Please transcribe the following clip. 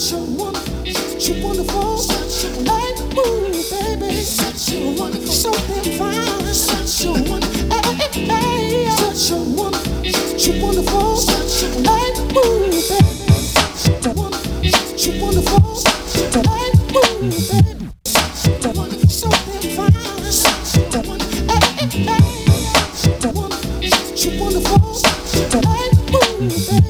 Such a wonderful, such a wonderful, light moon, baby. Such a wonderful, so damn fine. Such a wonderful, hey, hey, hey. Such a wonderful, such a wonderful, light moon, baby. Such a wonderful, such a wonderful, light moon, baby. Such a wonderful, so damn fine. Such a wonderful, hey, hey, hey. Such a wonderful, such a wonderful, light moon, baby.